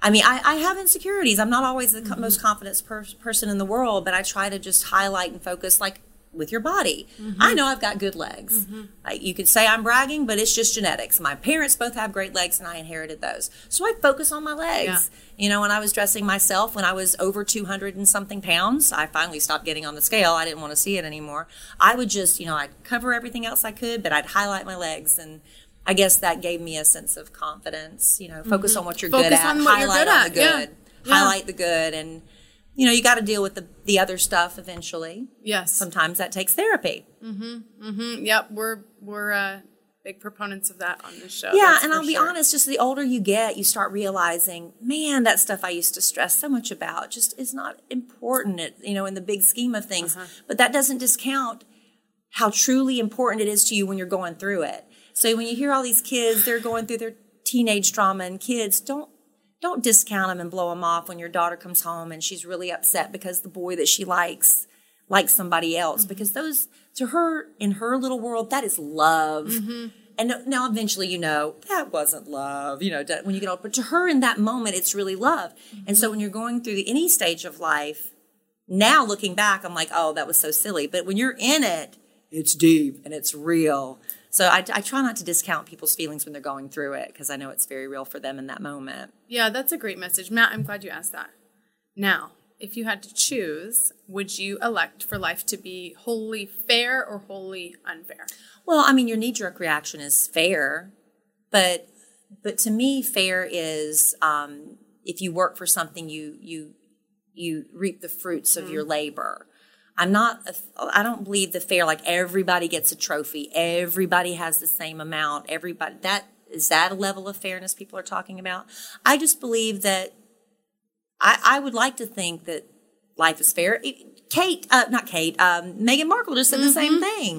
I mean, I, I have insecurities. I'm not always the Mm-hmm. most confident per- person in the world, but I try to just highlight and focus, like with your body. Mm-hmm. I know I've got good legs. Like, you could say I'm bragging, but it's just genetics. My parents both have great legs, and I inherited those. So I focus on my legs. You know, when I was dressing myself, when I was over 200 and something pounds, I finally stopped getting on the scale. I didn't want to see it anymore. I would just, you know, I'd cover everything else I could, but I'd highlight my legs and. I guess that gave me a sense of confidence. You know, focus on what you're good at, on what you're highlight good the good, Yeah. highlight the good, and you know, you got to deal with the the other stuff eventually. Yes. Sometimes that takes therapy. Mm-hmm. Yep. We're we're uh, big proponents of that on this show. yeah, and I'll be sure. honest, just the older you get, you start realizing, man, that stuff I used to stress so much about just is not important, it, you know, in the big scheme of things. Uh-huh. But that doesn't discount how truly important it is to you when you're going through it. So when you hear all these kids, they're going through their teenage drama, and kids don't don't discount them and blow them off when your daughter comes home and she's really upset because the boy that she likes likes somebody else Mm-hmm. because those to her in her little world that is love Mm-hmm. and now eventually you know that wasn't love you know when you get old but to her in that moment it's really love and Mm-hmm. so when you're going through the, any stage of life now looking back i'm like oh that was so silly but when you're in it it's deep and it's real so I, I try not to discount people's feelings when they're going through it because i know it's very real for them in that moment Yeah, that's a great message, Matt. I'm glad you asked that. Now, if you had to choose, would you elect for life to be wholly fair or wholly unfair? Well, I mean, your knee jerk reaction is fair, but but to me, fair is um, if you work for something, you you you reap the fruits of your labor. I'm not. I don't believe the fair like everybody gets a trophy, everybody has the same amount, everybody that is that a level of fairness people are talking about. I just believe that I, I would like to think that life is fair. It- Kate, uh, not Kate, um, Meghan Markle just said the same thing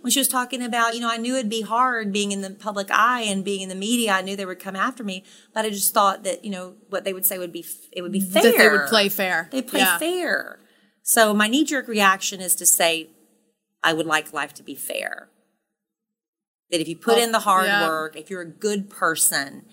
when she was talking about, you know, I knew it'd be hard being in the public eye and being in the media. I knew they would come after me, but I just thought that, you know, what they would say would be, it would be fair. That they would play fair. They play Yeah. fair. So my knee jerk reaction is to say, I would like life to be fair. That if you put Oh, in the hard yeah. work, if you're a good person,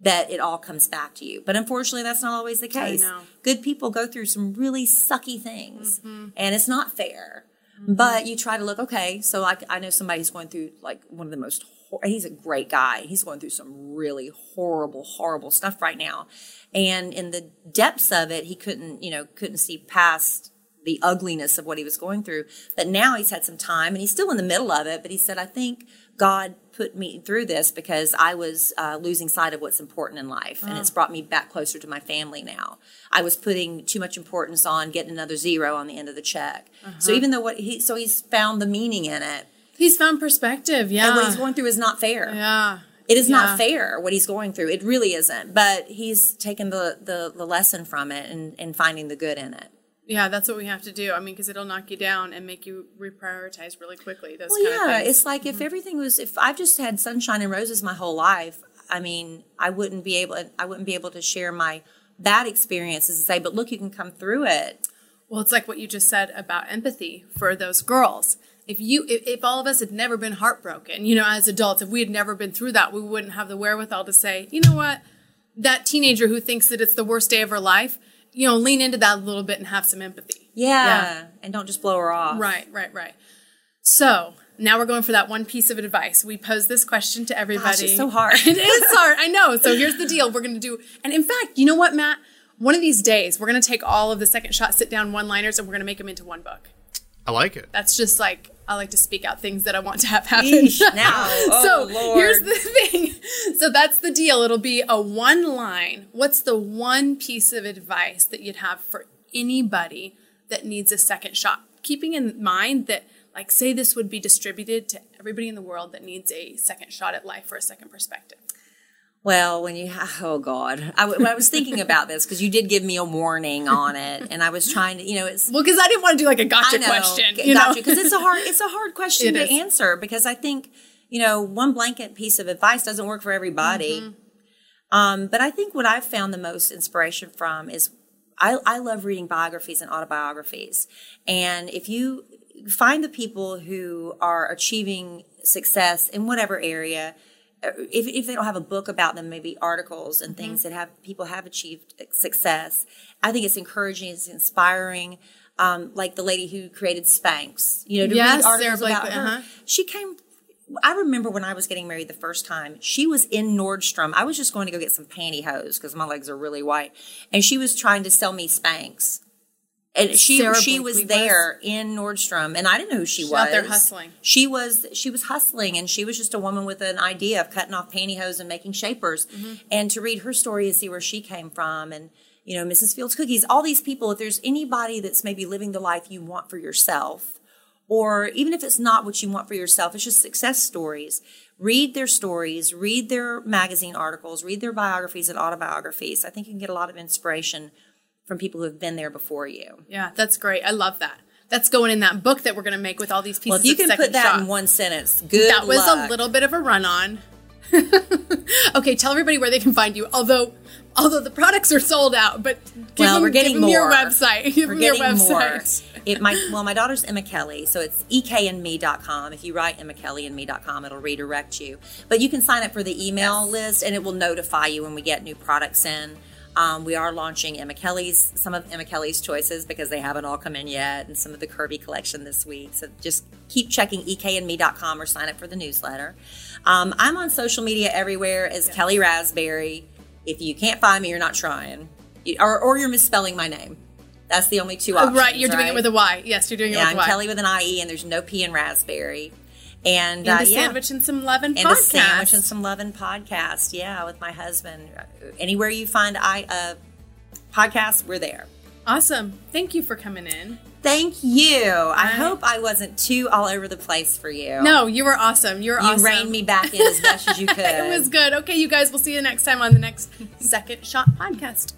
that it all comes back to you. But unfortunately, that's not always the case. Good people go through some really sucky things, Mm-hmm. and it's not fair. But you try to look okay. So like I know somebody who's going through like one of the most. hor- He's a great guy. He's going through some really horrible, horrible stuff right now, and in the depths of it, he couldn't, you know, couldn't see past the ugliness of what he was going through. But now he's had some time, and he's still in the middle of it. But he said, "I think God put me through this because I was uh, losing sight of what's important in life, and it's brought me back closer to my family now. I was putting too much importance on getting another zero on the end of the check. So even though what he, so he's found the meaning in it, He's found perspective. Yeah. and what he's going through is not fair. yeah. It is Yeah. not fair what he's going through. It really isn't. But he's taken the the, the lesson from it and, and finding the good in it. Yeah, that's what we have to do. I mean, because it'll knock you down and make you reprioritize really quickly. Those Well, kind yeah, things. it's like if mm-hmm. everything was if I've just had sunshine and roses my whole life, I mean, I wouldn't be able I wouldn't be able to share my bad experiences and say, but look, you can come through it. Well, it's like what you just said about empathy for those girls. If you, if, if all of us had never been heartbroken, you know, as adults, if we had never been through that, we wouldn't have the wherewithal to say, you know what, that teenager who thinks that it's the worst day of her life, you know, lean into that a little bit and have some empathy. Yeah, yeah. and don't just blow her off. Right, right, right. So now we're going for that one piece of advice. We pose this question to everybody. Gosh, it's so hard. it is hard. I know. So here's the deal. We're going to do, and in fact, you know what, Matt? One of these days, we're going to take all of the second shot sit down one liners and we're going to make them into one book. I like it. That's just like I like to speak out things that I want to have happen. Yeesh, now. Oh, so Oh, Lord. here's the thing. So that's the deal. It'll be a one line. What's the one piece of advice that you'd have for anybody that needs a second shot? Keeping in mind that, like, say this would be distributed to everybody in the world that needs a second shot at life or a second perspective. Well, when you, oh God, i was thinking about this because you did give me a warning on it, and I was trying to, you know, it's Well, because I didn't want to do like a gotcha know, question. You know, gotcha, because it's a hard, it's a hard question to is. answer because I think, you know, one blanket piece of advice doesn't work for everybody. Mm-hmm. Um, but I think what I've found the most inspiration from is I, I love reading biographies and autobiographies, and if you find the people who are achieving success in whatever area. If, if they don't have a book about them, maybe articles and Mm-hmm. things that have people have achieved success. I think it's encouraging, it's inspiring. Um, like the lady who created Spanx, you know, to Yes, read articles about her. uh-huh. She came. I remember when I was getting married the first time, she was in Nordstrom. I was just going to go get some pantyhose because my legs are really white, and she was trying to sell me Spanx. And she Sarah she Blakely was was? there in Nordstrom, and I didn't know who she She's was. out there hustling. She was she was hustling, and she was just a woman with an idea of cutting off pantyhose and making shapers. Mm-hmm. And to read her story and see where she came from, and you know Mrs. Fields Cookies, all these people. If there's anybody that's maybe living the life you want for yourself, or even if it's not what you want for yourself, it's just success stories. Read their stories, read their magazine articles, read their biographies and autobiographies. I think you can get a lot of inspiration from people who have been there before you. yeah, that's great. I love that. That's going in that book that we're going to make with all these pieces. Well, if you can put that shot. in one sentence, good. that was luck. a little bit of a run on. okay, tell everybody where they can find you. Although, although the products are sold out, but give Well, them, we're getting give them your website. Give We're them your getting more. website. It my well, my daughter's Emma Kelly, so it's ekandme.com. If you write Emma Kelly and me.com, it'll redirect you. But you can sign up for the email list, and it will notify you when we get new products in. Um, we are launching Emma Kelly's some of Emma Kelly's choices because they haven't all come in yet, and some of the curvy collection this week. So just keep checking ekandme.com or sign up for the newsletter. Um, I'm on social media everywhere as Kellie Rasberry. If you can't find me, you're not trying, You- or, or you're misspelling my name. That's the only two Oh, options. right, you're doing right? it with a Y. Yes, you're doing it Yeah, with I'm a Y. Kelly with an IE, and there's no P in raspberry. And, and uh, a yeah. sandwich and some love and and podcast. a sandwich and some love and podcast. Yeah, with my husband. Anywhere you find I uh, podcast, we're there. Awesome. Thank you for coming in. Thank you. I Right. hope I wasn't too all over the place for you. No, you were awesome. You were you awesome. reined me back in as best as you could. it was good. Okay, you guys, we'll see you next time on the next Second Shot podcast.